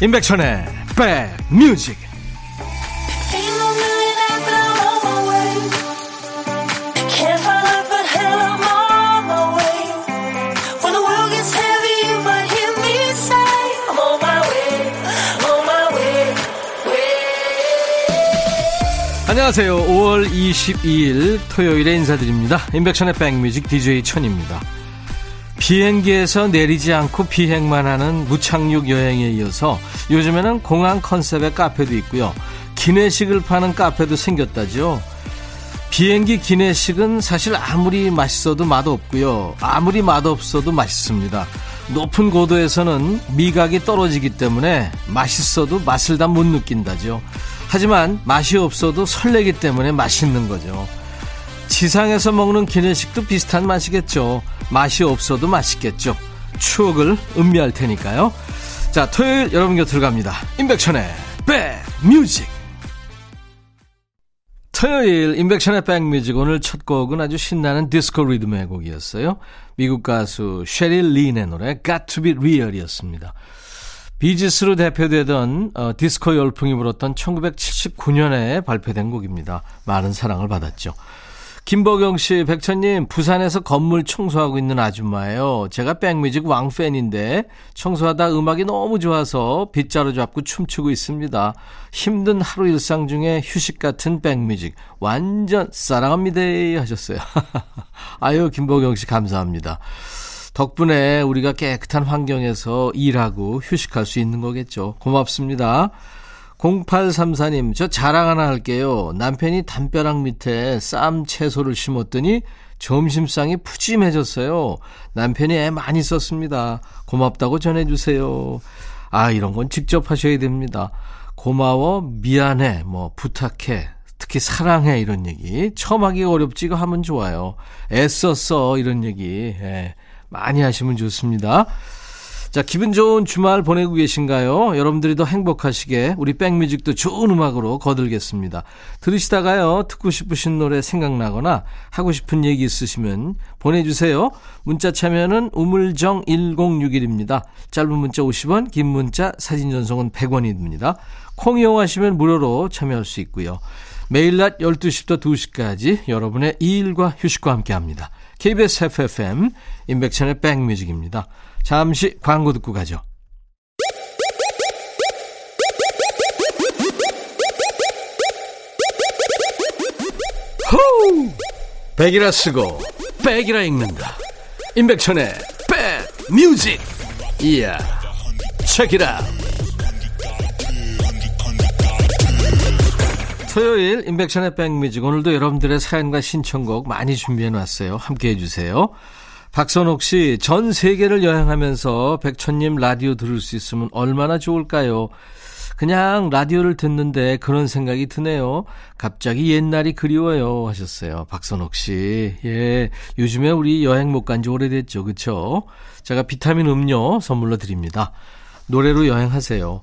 임백천의 백뮤직. 안녕하세요. 5월 22일 토요일에 인사드립니다. 임백천의 백뮤직 DJ 천입니다 비행기에서 내리지 않고 비행만 하는 무착륙 여행에 이어서 요즘에는 공항 컨셉의 카페도 있고요. 기내식을 파는 카페도 생겼다죠. 비행기 기내식은 사실 아무리 맛있어도 맛없고요. 아무리 맛없어도 맛있습니다. 높은 고도에서는 미각이 떨어지기 때문에 맛있어도 맛을 다 못 느낀다죠. 하지만 맛이 없어도 설레기 때문에 맛있는 거죠. 지상에서 먹는 기내식도 비슷한 맛이겠죠. 맛이 없어도 맛있겠죠. 추억을 음미할 테니까요. 자, 토요일 여러분 곁으로 갑니다. 임백천의 백뮤직. 토요일 임백천의 백뮤직 오늘 첫 곡은 아주 신나는 디스코 리듬의 곡이었어요. 미국 가수 쉐릴 리의 노래 Got to be Real이었습니다. 비지스로 대표되던 어, 디스코 열풍이 불었던 1979년에 발표된 곡입니다. 많은 사랑을 받았죠. 김보경 씨, 백천님, 부산에서 건물 청소하고 있는 아줌마예요. 제가 백뮤직 왕팬인데 청소하다 음악이 너무 좋아서 빗자루 잡고 춤추고 있습니다. 힘든 하루 일상 중에 휴식 같은 백뮤직 완전 사랑합니다 하셨어요. 아유, 김보경 씨 감사합니다. 덕분에 우리가 깨끗한 환경에서 일하고 휴식할 수 있는 거겠죠. 고맙습니다. 0834님, 저 자랑 하나 할게요. 남편이 담벼락 밑에 쌈 채소를 심었더니 점심상이 푸짐해졌어요. 남편이 애 많이 썼습니다. 고맙다고 전해주세요. 아, 이런 건 직접 하셔야 됩니다. 고마워, 미안해, 뭐, 부탁해, 특히 사랑해, 이런 얘기. 처음 하기 어렵지가 하면 좋아요. 애썼어, 이런 얘기. 예, 많이 하시면 좋습니다. 자, 기분 좋은 주말 보내고 계신가요? 여러분들이 더 행복하시게 우리 백뮤직도 좋은 음악으로 거들겠습니다. 들으시다가요, 듣고 싶으신 노래 생각나거나 하고 싶은 얘기 있으시면 보내주세요. 문자 참여는 우물정 1061입니다. 짧은 문자 50원, 긴 문자 사진 전송은 100원이 듭니다. 콩 이용하시면 무료로 참여할 수 있고요. 매일 낮 12시부터 2시까지 여러분의 일과 휴식과 함께 합니다. KBS FFM, 인백천의 백뮤직입니다. 잠시 광고 듣고 가죠. 호우! 백이라 쓰고 백이라 읽는다. 임백천의 백 뮤직. 이야. 책이라. 토요일 임백천의 백뮤직 오늘도 여러분들의 사연과 신청곡 많이 준비해 놨어요. 함께 해 주세요. 박선옥 씨, 전 세계를 여행하면서 백천님 라디오 들을 수 있으면 얼마나 좋을까요? 그냥 라디오를 듣는데 그런 생각이 드네요. 갑자기 옛날이 그리워요. 하셨어요. 박선옥 씨. 예. 요즘에 우리 여행 못 간 지 오래됐죠. 그쵸? 제가 비타민 음료 선물로 드립니다. 노래로 여행하세요.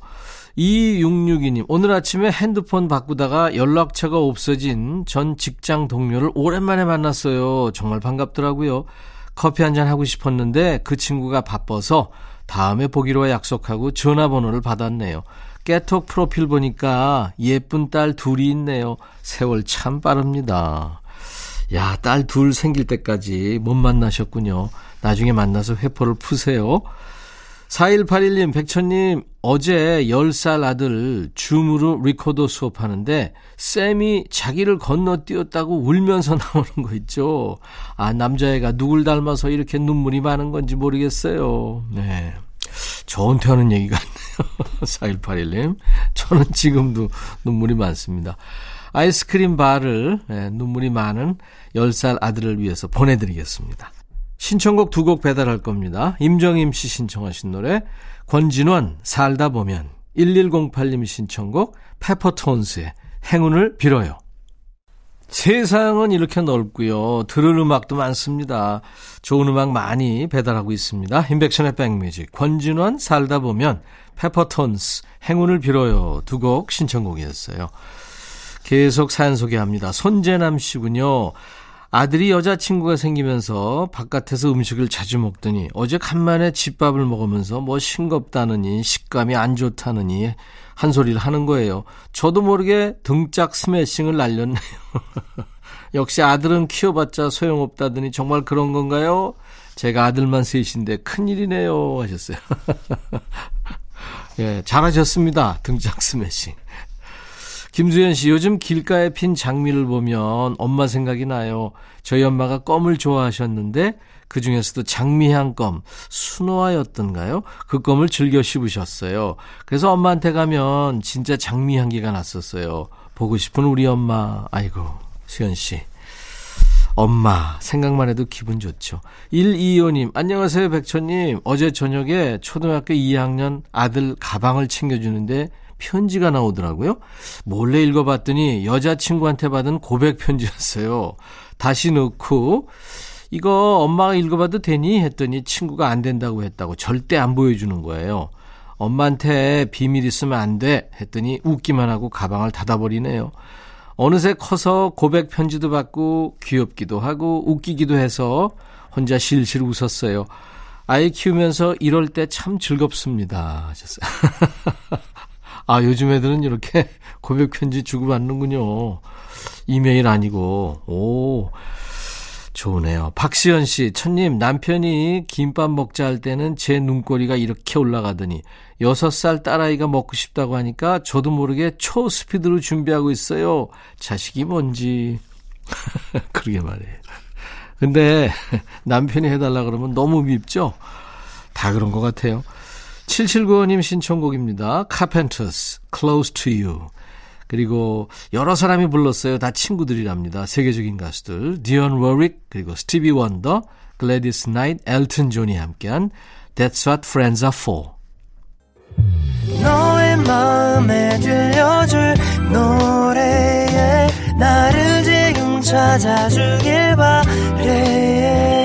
2662님, 오늘 아침에 핸드폰 바꾸다가 연락처가 없어진 전 직장 동료를 오랜만에 만났어요. 정말 반갑더라고요. 커피 한 잔 하고 싶었는데 그 친구가 바빠서 다음에 보기로 약속하고 전화번호를 받았네요. 깨톡 프로필 보니까 예쁜 딸 둘이 있네요. 세월 참 빠릅니다. 야, 딸 둘 생길 때까지 못 만나셨군요. 나중에 만나서 회포를 푸세요. 4181님, 백천님, 어제 10살 아들 줌으로 리코더 수업하는데 쌤이 자기를 건너뛰었다고 울면서 나오는 거 있죠. 아, 남자애가 누굴 닮아서 이렇게 눈물이 많은 건지 모르겠어요. 네. 저한테 하는 얘기 같네요. 4181님. 저는 지금도 눈물이 많습니다. 아이스크림 바를 네, 눈물이 많은 10살 아들을 위해서 보내드리겠습니다. 신청곡 두 곡 배달할 겁니다. 임정임 씨 신청하신 노래 권진원 살다 보면 1108님 신청곡 페퍼톤스의 행운을 빌어요. 세상은 이렇게 넓고요. 들을 음악도 많습니다. 좋은 음악 많이 배달하고 있습니다. 인백션의 백뮤직 권진원 살다 보면 페퍼톤스 행운을 빌어요. 두 곡 신청곡이었어요. 계속 사연 소개합니다. 손재남 씨군요. 아들이 여자친구가 생기면서 바깥에서 음식을 자주 먹더니 어제 간만에 집밥을 먹으면서 뭐 싱겁다느니 식감이 안 좋다느니 한 소리를 하는 거예요. 저도 모르게 등짝 스매싱을 날렸네요. 역시 아들은 키워봤자 소용없다더니 정말 그런 건가요? 제가 아들만 셋인데 큰일이네요 하셨어요. 예, 잘하셨습니다. 등짝 스매싱. 김수현 씨, 요즘 길가에 핀 장미를 보면 엄마 생각이 나요. 저희 엄마가 껌을 좋아하셨는데 그 중에서도 장미향 껌, 순화였던가요? 그 껌을 즐겨 씹으셨어요. 그래서 엄마한테 가면 진짜 장미향기가 났었어요. 보고 싶은 우리 엄마. 아이고, 수현 씨. 엄마 생각만 해도 기분 좋죠. 125님 안녕하세요 백천님. 어제 저녁에 초등학교 2학년 아들 가방을 챙겨주는데 편지가 나오더라고요. 몰래 읽어봤더니 여자친구한테 받은 고백 편지였어요. 다시 넣고 이거 엄마가 읽어봐도 되니 했더니 친구가 안 된다고 했다고 절대 안 보여주는 거예요. 엄마한테 비밀 있으면 안 돼 했더니 웃기만 하고 가방을 닫아버리네요. 어느새 커서 고백 편지도 받고 귀엽기도 하고 웃기기도 해서 혼자 실실 웃었어요. 아이 키우면서 이럴 때 참 즐겁습니다. 하셨어요. 아, 요즘 애들은 이렇게 고백 편지 주고받는군요. 이메일 아니고. 오. 좋으네요. 박시연 씨, 천님, 남편이 김밥 먹자 할 때는 제 눈꼬리가 이렇게 올라가더니, 6살 딸아이가 먹고 싶다고 하니까 저도 모르게 초스피드로 준비하고 있어요. 자식이 뭔지. 그러게 말이에요. 근데 남편이 해달라 그러면 너무 밉죠? 다 그런 것 같아요. 7795님 신청곡입니다. Carpenters, Close to You. 그리고 여러 사람이 불렀어요. 다 친구들이랍니다. 세계적인 가수들. 디언 워릭, 그리고 스티비 원더, 글래디스 나이트, 엘튼 존이 함께한 That's What Friends Are For. 너의 마음에 들려줄 노래에 나를 지금 찾아주길 바래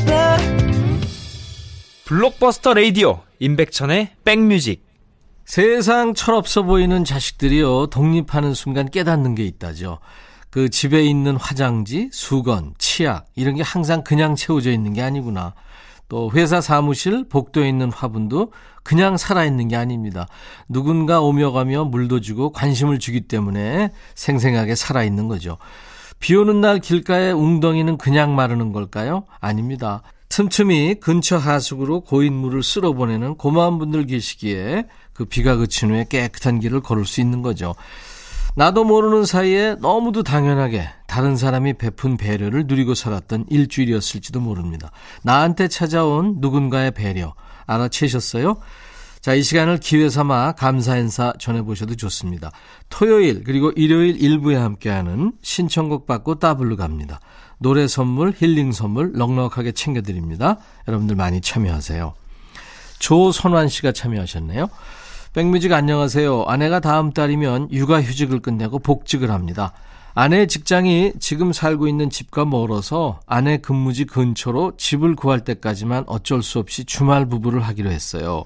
블록버스터 레이디오 임백천의 백뮤직 세상 철없어 보이는 자식들이요 독립하는 순간 깨닫는 게 있다죠. 그 집에 있는 화장지, 수건, 치약 이런 게 항상 그냥 채워져 있는 게 아니구나. 또 회사 사무실 복도에 있는 화분도 그냥 살아있는 게 아닙니다. 누군가 오며 가며 물도 주고 관심을 주기 때문에 생생하게 살아있는 거죠. 비 오는 날 길가에 웅덩이는 그냥 마르는 걸까요? 아닙니다. 틈틈이 근처 하수구로 고인물을 쓸어보내는 고마운 분들 계시기에 그 비가 그친 후에 깨끗한 길을 걸을 수 있는 거죠. 나도 모르는 사이에 너무도 당연하게 다른 사람이 베푼 배려를 누리고 살았던 일주일이었을지도 모릅니다. 나한테 찾아온 누군가의 배려 알아채셨어요? 자, 이 시간을 기회 삼아 감사 인사 전해보셔도 좋습니다. 토요일 그리고 일요일 일부에 함께하는 신청곡 받고 따블로 갑니다. 노래 선물, 힐링 선물 넉넉하게 챙겨드립니다. 여러분들 많이 참여하세요. 조선환 씨가 참여하셨네요. 백뮤직 안녕하세요. 아내가 다음 달이면 육아휴직을 끝내고 복직을 합니다. 아내의 직장이 지금 살고 있는 집과 멀어서 아내 근무지 근처로 집을 구할 때까지만 어쩔 수 없이 주말 부부를 하기로 했어요.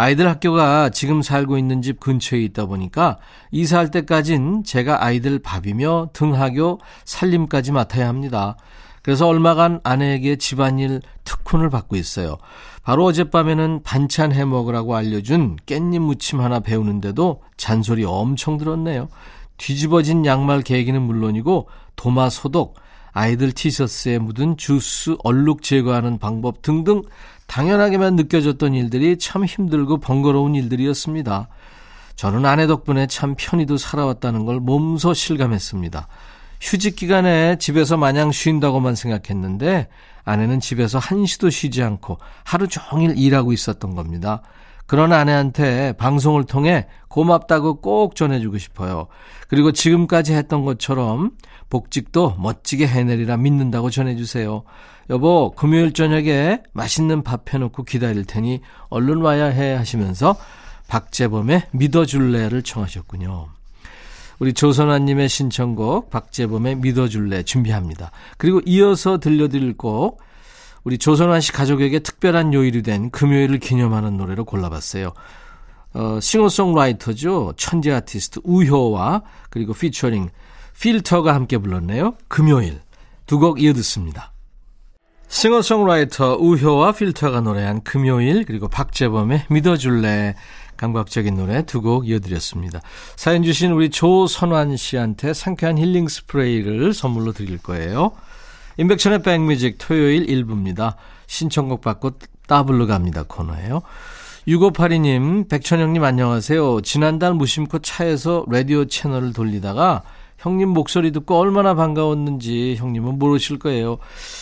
아이들 학교가 지금 살고 있는 집 근처에 있다 보니까 이사할 때까진 제가 아이들 밥이며 등하교, 살림까지 맡아야 합니다. 그래서 얼마간 아내에게 집안일 특훈을 받고 있어요. 바로 어젯밤에는 반찬 해 먹으라고 알려준 깻잎 무침 하나 배우는데도 잔소리 엄청 들었네요. 뒤집어진 양말 개기는 물론이고 도마 소독, 아이들 티셔츠에 묻은 주스 얼룩 제거하는 방법 등등 당연하게만 느껴졌던 일들이 참 힘들고 번거로운 일들이었습니다. 저는 아내 덕분에 참 편히도 살아왔다는 걸 몸소 실감했습니다. 휴직 기간에 집에서 마냥 쉰다고만 생각했는데 아내는 집에서 한시도 쉬지 않고 하루 종일 일하고 있었던 겁니다. 그런 아내한테 방송을 통해 고맙다고 꼭 전해주고 싶어요. 그리고 지금까지 했던 것처럼 복직도 멋지게 해내리라 믿는다고 전해주세요. 여보, 금요일 저녁에 맛있는 밥 해놓고 기다릴 테니 얼른 와야 해 하시면서 박재범의 믿어줄래를 청하셨군요. 우리 조선아님의 신청곡 박재범의 믿어줄래 준비합니다. 그리고 이어서 들려드릴 곡 우리 조선환 씨 가족에게 특별한 요일이 된 금요일을 기념하는 노래로 골라봤어요. 어, 싱어송라이터죠. 천재 아티스트 우효와 그리고 피처링 필터가 함께 불렀네요. 금요일 두 곡 이어 듣습니다. 싱어송라이터 우효와 필터가 노래한 금요일 그리고 박재범의 믿어줄래 감각적인 노래 두 곡 이어드렸습니다. 사연 주신 우리 조선환 씨한테 상쾌한 힐링 스프레이를 선물로 드릴 거예요. 인백천의 백뮤직 토요일 1부입니다. 신청곡 받고 따블로 갑니다 코너예요. 6582님, 백천영님 안녕하세요. 지난달 무심코 차에서 라디오 채널을 돌리다가 형님 목소리 듣고 얼마나 반가웠는지 형님은 모르실 거예요.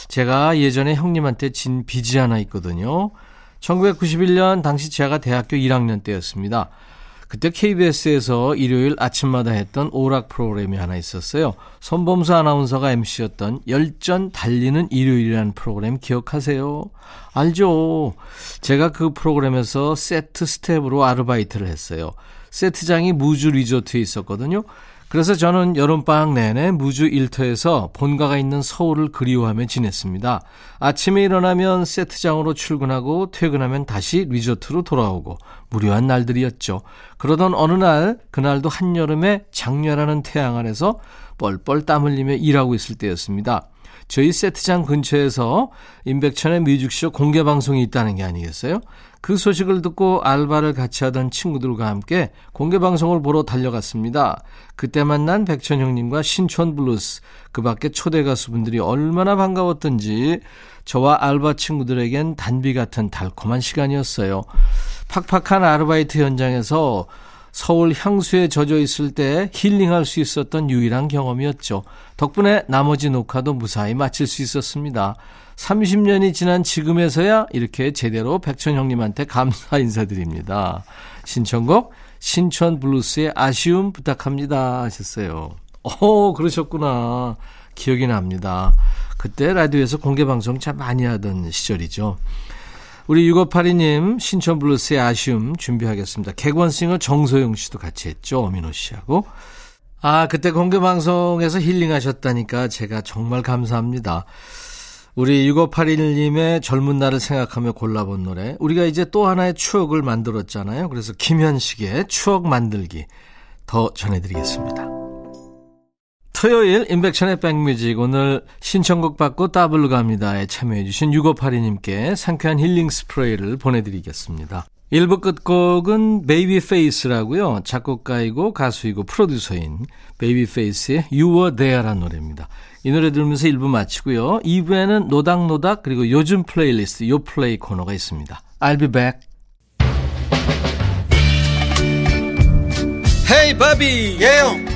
제가 예전에 형님한테 진 빚이 하나 있거든요. 1991년 당시 제가 대학교 1학년 때였습니다. 그때 KBS에서 일요일 아침마다 했던 오락 프로그램이 하나 있었어요. 손범수 아나운서가 MC였던 열전 달리는 일요일이라는 프로그램 기억하세요? 알죠? 제가 그 프로그램에서 세트 스텝으로 아르바이트를 했어요. 세트장이 무주 리조트에 있었거든요. 그래서 저는 여름방학 내내 무주 일터에서 본가가 있는 서울을 그리워하며 지냈습니다. 아침에 일어나면 세트장으로 출근하고 퇴근하면 다시 리조트로 돌아오고 무료한 날들이었죠. 그러던 어느 날 그날도 한여름에 장렬하는 태양 아래서 뻘뻘 땀 흘리며 일하고 있을 때였습니다. 저희 세트장 근처에서 임백천의 뮤직쇼 공개 방송이 있다는 게 아니겠어요? 그 소식을 듣고 알바를 같이 하던 친구들과 함께 공개 방송을 보러 달려갔습니다. 그때 만난 백천 형님과 신촌 블루스, 그 밖에 초대 가수분들이 얼마나 반가웠던지 저와 알바 친구들에겐 단비 같은 달콤한 시간이었어요. 팍팍한 아르바이트 현장에서 서울 향수에 젖어 있을 때 힐링할 수 있었던 유일한 경험이었죠. 덕분에 나머지 녹화도 무사히 마칠 수 있었습니다. 30년이 지난 지금에서야 이렇게 제대로 백천 형님한테 감사 인사드립니다. 신청곡 신촌 블루스의 아쉬움 부탁합니다 하셨어요. 어, 그러셨구나. 기억이 납니다. 그때 라디오에서 공개 방송 참 많이 하던 시절이죠. 우리 6582님 신촌 블루스의 아쉬움 준비하겠습니다. 객원싱어 정소영 씨도 같이 했죠. 엄인호 씨하고. 아, 그때 공개 방송에서 힐링하셨다니까 제가 정말 감사합니다. 우리 6581님의 젊은 날을 생각하며 골라본 노래. 우리가 이제 또 하나의 추억을 만들었잖아요. 그래서 김현식의 추억 만들기 더 전해드리겠습니다. 토요일 인백션의 백뮤직 오늘 신청곡 받고 따블로 갑니다에 참여해 주신 6582님께 상쾌한 힐링 스프레이를 보내드리겠습니다. 1부 끝곡은 베이비페이스라고요. 작곡가이고 가수이고 프로듀서인 베이비페이스의 You Were There라는 노래입니다. 이 노래 들으면서 1부 마치고요. 2부에는 노닥노닥 그리고 요즘 플레이리스트 요플레이 코너가 있습니다. I'll be back. Hey 바비 예 형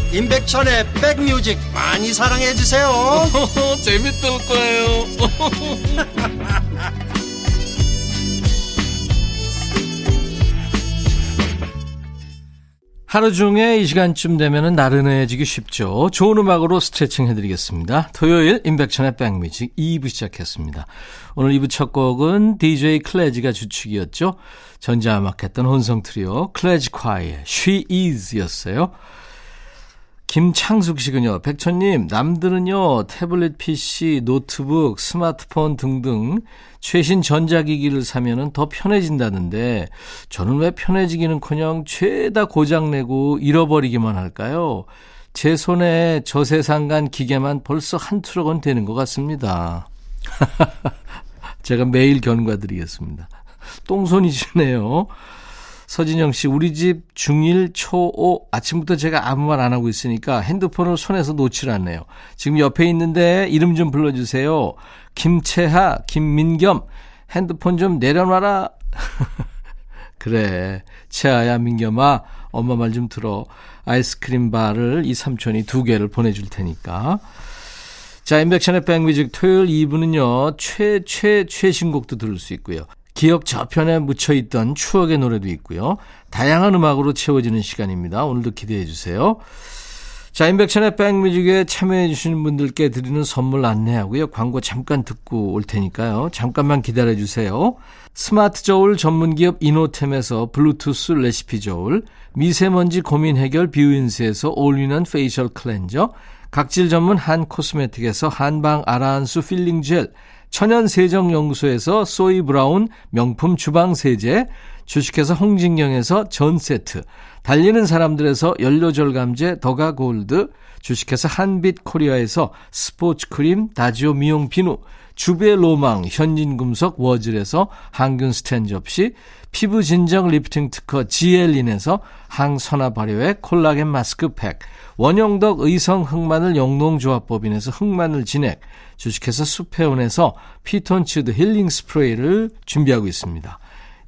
임백천의 백뮤직 많이 사랑해 주세요 재밌을 거예요 하루 중에 이 시간쯤 되면 나른해지기 쉽죠. 좋은 음악으로 스트레칭 해드리겠습니다. 토요일 임백천의 백뮤직 2부 시작했습니다. 오늘 2부 첫 곡은 DJ 클래지가 주축이었죠. 전자음악 했던 혼성 트리오 클래지콰이의 She Is 였어요. 김창숙 씨군요. 백천님, 남들은요, 태블릿 PC, 노트북, 스마트폰 등등 최신 전자기기를 사면은 더 편해진다는데, 저는 왜 편해지기는 커녕 죄다 고장내고 잃어버리기만 할까요? 제 손에 저 세상 간 기계만 벌써 한 트럭은 되는 것 같습니다. 제가 매일 견과드리겠습니다. 똥손이시네요. 서진영 씨, 우리 집 중1 초5 아침부터 제가 아무 말 안 하고 있으니까 핸드폰을 손에서 놓질 않네요. 지금 옆에 있는데 이름 좀 불러주세요. 김채하, 김민겸, 핸드폰 좀 내려놔라. 그래. 채아야, 민겸아, 엄마 말 좀 들어. 아이스크림 바를 이 삼촌이 두 개를 보내줄 테니까. 자, 인백션의 백뮤직 토요일 2부는요, 최, 최, 최신곡도 들을 수 있고요. 기억 저편에 묻혀있던 추억의 노래도 있고요. 다양한 음악으로 채워지는 시간입니다. 오늘도 기대해 주세요. 자, 인백션의 백뮤직에 참여해 주시는 분들께 드리는 선물 안내하고요. 광고 잠깐 듣고 올 테니까요. 잠깐만 기다려 주세요. 스마트 저울 전문 기업 이노템에서 블루투스 레시피 저울, 미세먼지 고민 해결 뷰인스에서 all-in-one facial cleanser, 각질 전문 한 코스메틱에서 한방 아라한수 peeling gel, 천연 세정 연구소에서 소이 브라운 명품 주방 세제, 주식회사 홍진경에서 전 세트, 달리는 사람들에서 연료절감제 더가 골드, 주식회사 한빛 코리아에서 스포츠 크림 다지오 미용 비누, 주베 로망 현진금속 워즐에서 항균 스탠 접시, 피부 진정 리프팅 특허 지엘린에서 항산화 발효의 콜라겐 마스크팩, 원형덕 의성 흑마늘 영농조합법인에서 흑마늘 진액, 주식회사 수페온에서 피톤치드 힐링 스프레이를 준비하고 있습니다.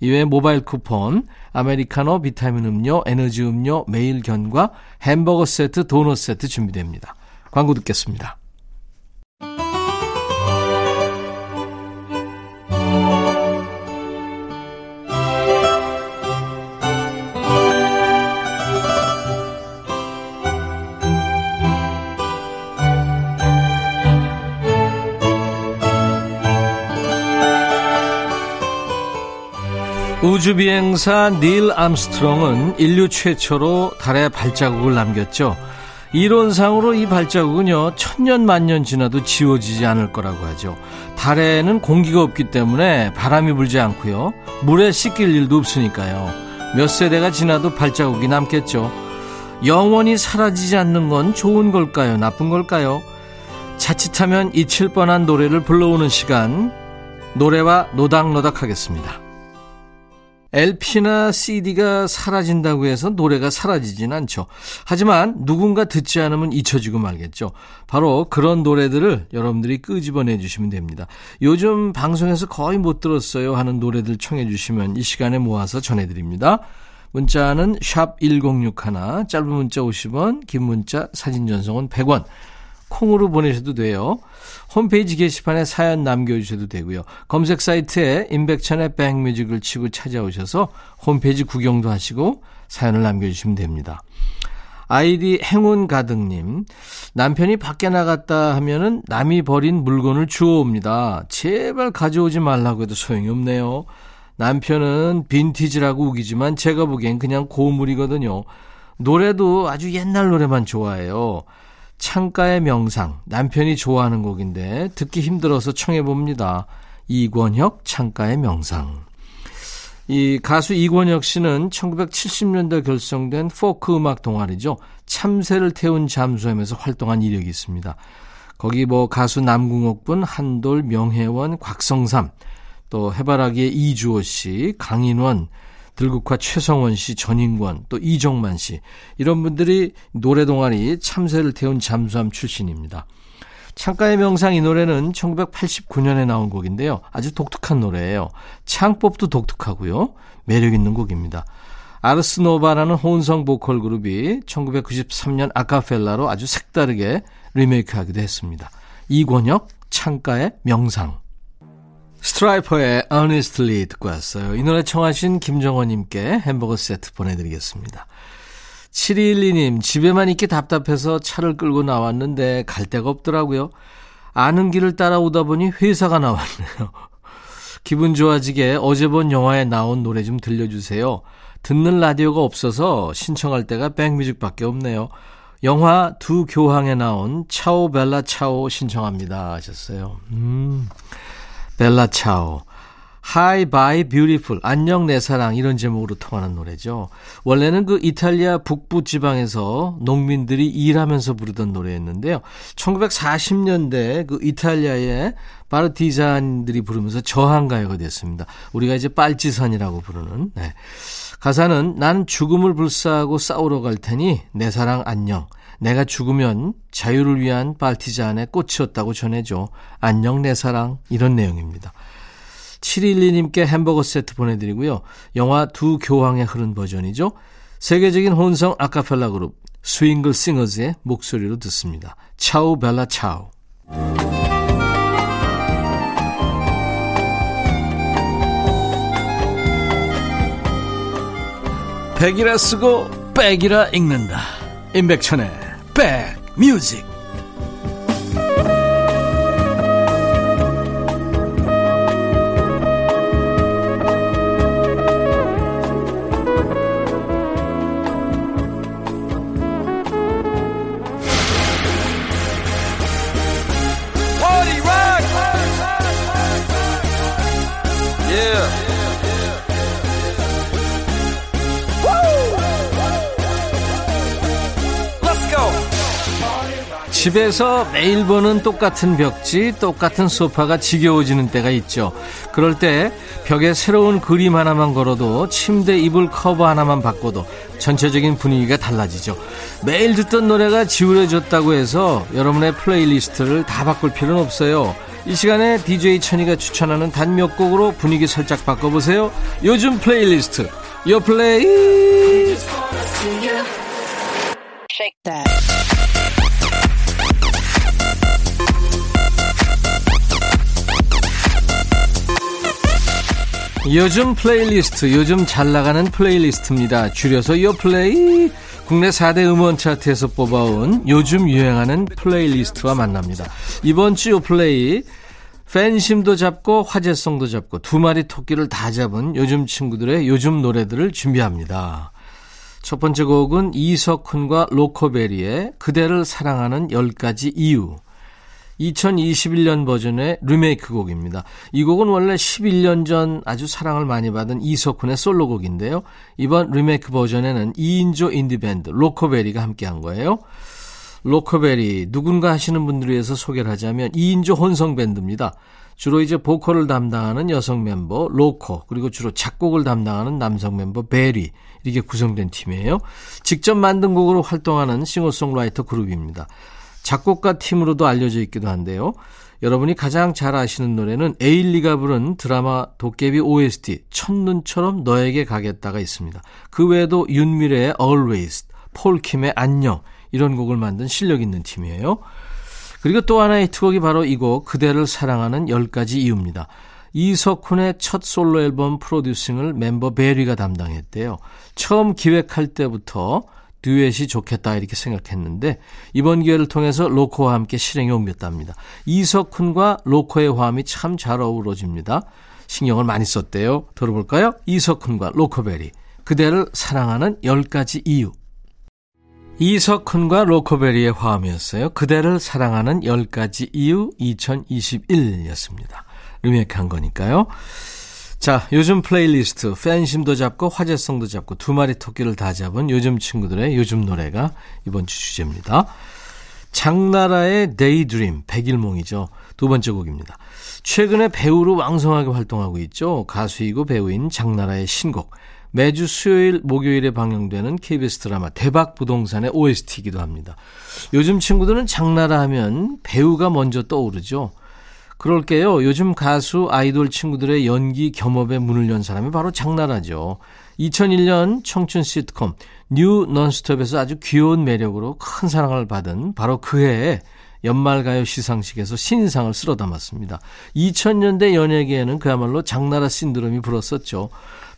이외에 모바일 쿠폰, 아메리카노 비타민 음료, 에너지 음료, 매일 견과, 햄버거 세트, 도넛 세트 준비됩니다. 광고 듣겠습니다. 우주 비행사 닐 암스트롱은 인류 최초로 달에 발자국을 남겼죠. 이론상으로 이 발자국은요, 천년 만년 지나도 지워지지 않을 거라고 하죠. 달에는 공기가 없기 때문에 바람이 불지 않고요. 물에 씻길 일도 없으니까요. 몇 세대가 지나도 발자국이 남겠죠. 영원히 사라지지 않는 건 좋은 걸까요? 나쁜 걸까요? 자칫하면 잊힐 뻔한 노래를 불러오는 시간, 노래와 노닥노닥 하겠습니다. LP나 CD가 사라진다고 해서 노래가 사라지진 않죠. 하지만 누군가 듣지 않으면 잊혀지고 말겠죠. 바로 그런 노래들을 여러분들이 끄집어내 주시면 됩니다. 요즘 방송에서 거의 못 들었어요 하는 노래들 청해 주시면 이 시간에 모아서 전해드립니다. 문자는 샵 1061, 짧은 문자 50원, 긴 문자 사진 전송은 100원. 콩으로 보내셔도 돼요. 홈페이지 게시판에 사연 남겨주셔도 되고요. 검색 사이트에 임백천의 백뮤직을 치고 찾아오셔서 홈페이지 구경도 하시고 사연을 남겨주시면 됩니다. 아이디 행운 가득님, 남편이 밖에 나갔다 하면은 남이 버린 물건을 주워옵니다. 제발 가져오지 말라고 해도 소용이 없네요. 남편은 빈티지라고 우기지만 제가 보기엔 그냥 고물이거든요. 노래도 아주 옛날 노래만 좋아해요. 창가의 명상, 남편이 좋아하는 곡인데 듣기 힘들어서 청해봅니다. 이권혁 창가의 명상. 이 가수 이권혁 씨는 1970년대 결성된 포크 음악 동아리죠. 참새를 태운 잠수함에서 활동한 이력이 있습니다. 거기 뭐 가수 남궁옥분, 한돌, 명혜원, 곽성삼, 또 해바라기의 이주호 씨, 강인원, 들국화 최성원 씨, 전인권, 또 이정만 씨 이런 분들이 노래 동아리 참새를 태운 잠수함 출신입니다. 창가의 명상 이 노래는 1989년에 나온 곡인데요. 아주 독특한 노래예요. 창법도 독특하고요. 매력 있는 곡입니다. 아르스노바라는 혼성 보컬 그룹이 1993년 아카펠라로 아주 색다르게 리메이크하기도 했습니다. 이권혁 창가의 명상 스트라이퍼의 Honestly 듣고 왔어요. 이 노래 청하신 김정원님께 햄버거 세트 보내드리겠습니다. 7212님, 집에만 있기 답답해서 차를 끌고 나왔는데 갈 데가 없더라고요. 아는 길을 따라오다 보니 회사가 나왔네요. 기분 좋아지게 어제 본 영화에 나온 노래 좀 들려주세요. 듣는 라디오가 없어서 신청할 때가 백뮤직밖에 없네요. 영화 두 교황에 나온 차오 벨라 차오 신청합니다 하셨어요. 음. 벨라 차오. Hi, bye, beautiful. 안녕, 내 사랑. 이런 제목으로 통하는 노래죠. 원래는 그 이탈리아 북부 지방에서 농민들이 일하면서 부르던 노래였는데요. 1940년대 그 이탈리아의 파르티잔들이 부르면서 저항 가요가 됐습니다. 우리가 이제 빨치산이라고 부르는. 네. 가사는 난 죽음을 불사하고 싸우러 갈 테니 내 사랑 안녕. 내가 죽으면 자유를 위한 빨티잔의 꽃이었다고 전해줘. 안녕 내 사랑. 이런 내용입니다. 712님께 햄버거 세트 보내드리고요. 영화 두 교황에 흐른 버전이죠. 세계적인 혼성 아카펠라 그룹 스윙글 싱어즈의 목소리로 듣습니다. 차우 벨라 차우. 백이라 쓰고 백이라 읽는다. 임백천의 백뮤 집에서 매일 보는 똑같은 벽지, 똑같은 소파가 지겨워지는 때가 있죠. 그럴 때 벽에 새로운 그림 하나만 걸어도 침대 이불 커버 하나만 바꿔도 전체적인 분위기가 달라지죠. 매일 듣던 노래가 지루해졌다고 해서 여러분의 playlist를 다 바꿀 필요는 없어요. 이 시간에 DJ 천이가 추천하는 단 몇 곡으로 분위기 살짝 바꿔보세요. 요즘 플레이리스트, 요 플레이! 요즘 플레이리스트, 요즘 잘 나가는 플레이리스트입니다. 줄여서 요플레이. 국내 4대 음원 차트에서 뽑아온 요즘 유행하는 플레이리스트와 만납니다. 이번 주 요플레이 팬심도 잡고 화제성도 잡고 두 마리 토끼를 다 잡은 요즘 친구들의 요즘 노래들을 준비합니다. 첫 번째 곡은 이석훈과 로코베리의 그대를 사랑하는 10가지 이유 2021년 버전의 리메이크 곡입니다. 이 곡은 원래 11년 전 아주 사랑을 많이 받은 이석훈의 솔로곡인데요. 이번 리메이크 버전에는 2인조 인디밴드 로코베리가 함께한 거예요. 로코베리 누군가 하시는 분들 위해서 소개를 하자면 2인조 혼성 밴드입니다. 주로 이제 보컬을 담당하는 여성 멤버 로코 그리고 주로 작곡을 담당하는 남성 멤버 베리 이렇게 구성된 팀이에요. 직접 만든 곡으로 활동하는 싱어송라이터 그룹입니다. 작곡가 팀으로도 알려져 있기도 한데요. 여러분이 가장 잘 아시는 노래는 에일리가 부른 드라마 도깨비 OST 첫눈처럼 너에게 가겠다가 있습니다. 그 외에도 윤미래의 Always, 폴킴의 안녕 이런 곡을 만든 실력 있는 팀이에요. 그리고 또 하나의 히트곡이 바로 이 곡 그대를 사랑하는 10가지 이유입니다. 이석훈의 첫 솔로 앨범 프로듀싱을 멤버 베리가 담당했대요. 처음 기획할 때부터 듀엣이 좋겠다 이렇게 생각했는데 이번 기회를 통해서 로코와 함께 실행에 옮겼답니다. 이석훈과 로코의 화음이 참 잘 어우러집니다. 신경을 많이 썼대요. 들어볼까요? 이석훈과 로코베리 그대를 사랑하는 10가지 이유 이석훈과 로코베리의 화음이었어요. 그대를 사랑하는 10가지 이유 2021였습니다. 리메이크한 거니까요. 자, 요즘 플레이리스트 팬심도 잡고 화제성도 잡고 두 마리 토끼를 다 잡은 요즘 친구들의 요즘 노래가 이번 주 주제입니다. 장나라의 Daydream, 백일몽이죠. 두 번째 곡입니다. 최근에 배우로 왕성하게 활동하고 있죠. 가수이고 배우인 장나라의 신곡. 매주 수요일, 목요일에 방영되는 KBS 드라마 대박 부동산의 OST이기도 합니다. 요즘 친구들은 장나라 하면 배우가 먼저 떠오르죠. 그럴 거예요. 요즘 가수 아이돌 친구들의 연기 겸업에 문을 연 사람이 바로 장나라죠. 2001년 청춘 시트콤 뉴 넌스톱에서 아주 귀여운 매력으로 큰 사랑을 받은 바로 그 해에 연말가요 시상식에서 신인상을 쓸어 담았습니다. 2000년대 연예계에는 그야말로 장나라 신드롬이 불었었죠.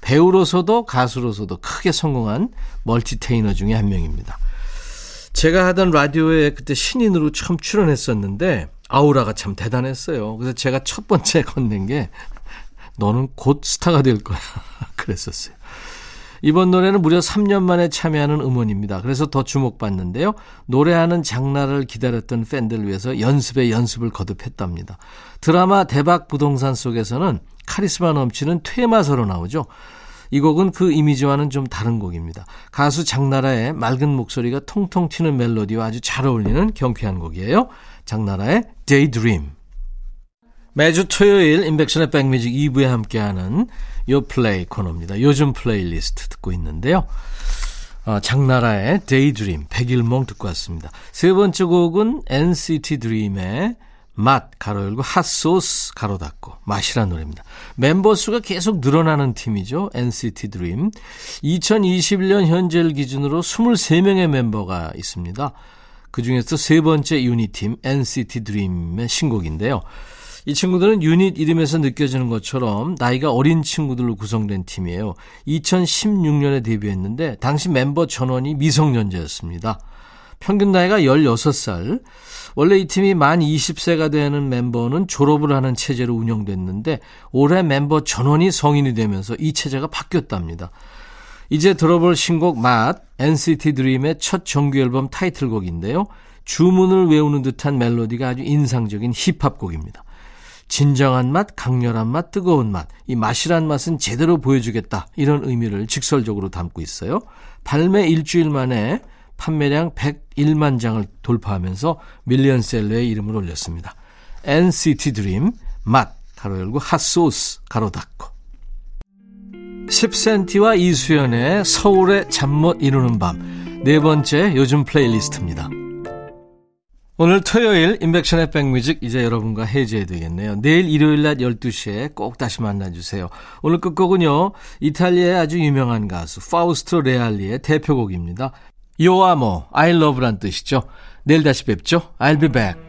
배우로서도 가수로서도 크게 성공한 멀티테이너 중에 한 명입니다. 제가 하던 라디오에 그때 신인으로 처음 출연했었는데 아우라가 참 대단했어요. 그래서 제가 첫 번째 건넨 게 너는 곧 스타가 될 거야. 그랬었어요. 이번 노래는 무려 3년 만에 참여하는 음원입니다. 그래서 더 주목받는데요. 노래하는 장날을 기다렸던 팬들 위해서 연습에 연습을 거듭했답니다. 드라마 대박 부동산 속에서는 카리스마 넘치는 퇴마사로 나오죠. 이 곡은 그 이미지와는 좀 다른 곡입니다. 가수 장나라의 맑은 목소리가 통통 튀는 멜로디와 아주 잘 어울리는 경쾌한 곡이에요. 장나라의 Daydream. 매주 토요일 인백션의 백뮤직 2부에 함께하는 요 플레이 코너입니다. 요즘 플레이리스트 듣고 있는데요. 어, 장나라의 Daydream, 백일몽 듣고 왔습니다. 세 번째 곡은 NCT DREAM의 맛 가로 열고 Hot Sauce 가로 닫고 맛이란 노래입니다. 멤버 수가 계속 늘어나는 팀이죠. NCT DREAM. 2021년 현재를 기준으로 23명의 멤버가 있습니다. 그 중에서 세 번째 유닛팀 NCT DREAM의 신곡인데요. 이 친구들은 유닛 이름에서 느껴지는 것처럼 나이가 어린 친구들로 구성된 팀이에요. 2016년에 데뷔했는데 당시 멤버 전원이 미성년자였습니다. 평균 나이가 16살. 원래 이 팀이 만 20세가 되는 멤버는 졸업을 하는 체제로 운영됐는데 올해 멤버 전원이 성인이 되면서 이 체제가 바뀌었답니다. 이제 들어볼 신곡 맛 NCT 드림의 첫 정규 앨범 타이틀곡인데요. 주문을 외우는 듯한 멜로디가 아주 인상적인 힙합곡입니다. 진정한 맛, 강렬한 맛, 뜨거운 맛. 이 맛이란 맛은 제대로 보여주겠다. 이런 의미를 직설적으로 담고 있어요. 발매 일주일 만에 판매량 101만 장을 돌파하면서 밀리언셀러의 이름을 올렸습니다. NCT 드림, 맛, 가로 열고 핫소스, 가로 닫고. 10cm와 이수연의 서울의 잠 못 이루는 밤. 네 번째 요즘 플레이리스트입니다. 오늘 토요일 인백션의 백뮤직 이제 여러분과 해제해야 되겠네요. 내일 일요일 낮 12시에 꼭 다시 만나주세요. 오늘 끝곡은요. 이탈리아의 아주 유명한 가수 파우스토 레알리의 대표곡입니다. 요아모, I love란 뜻이죠. 내일 다시 뵙죠. I'll be back.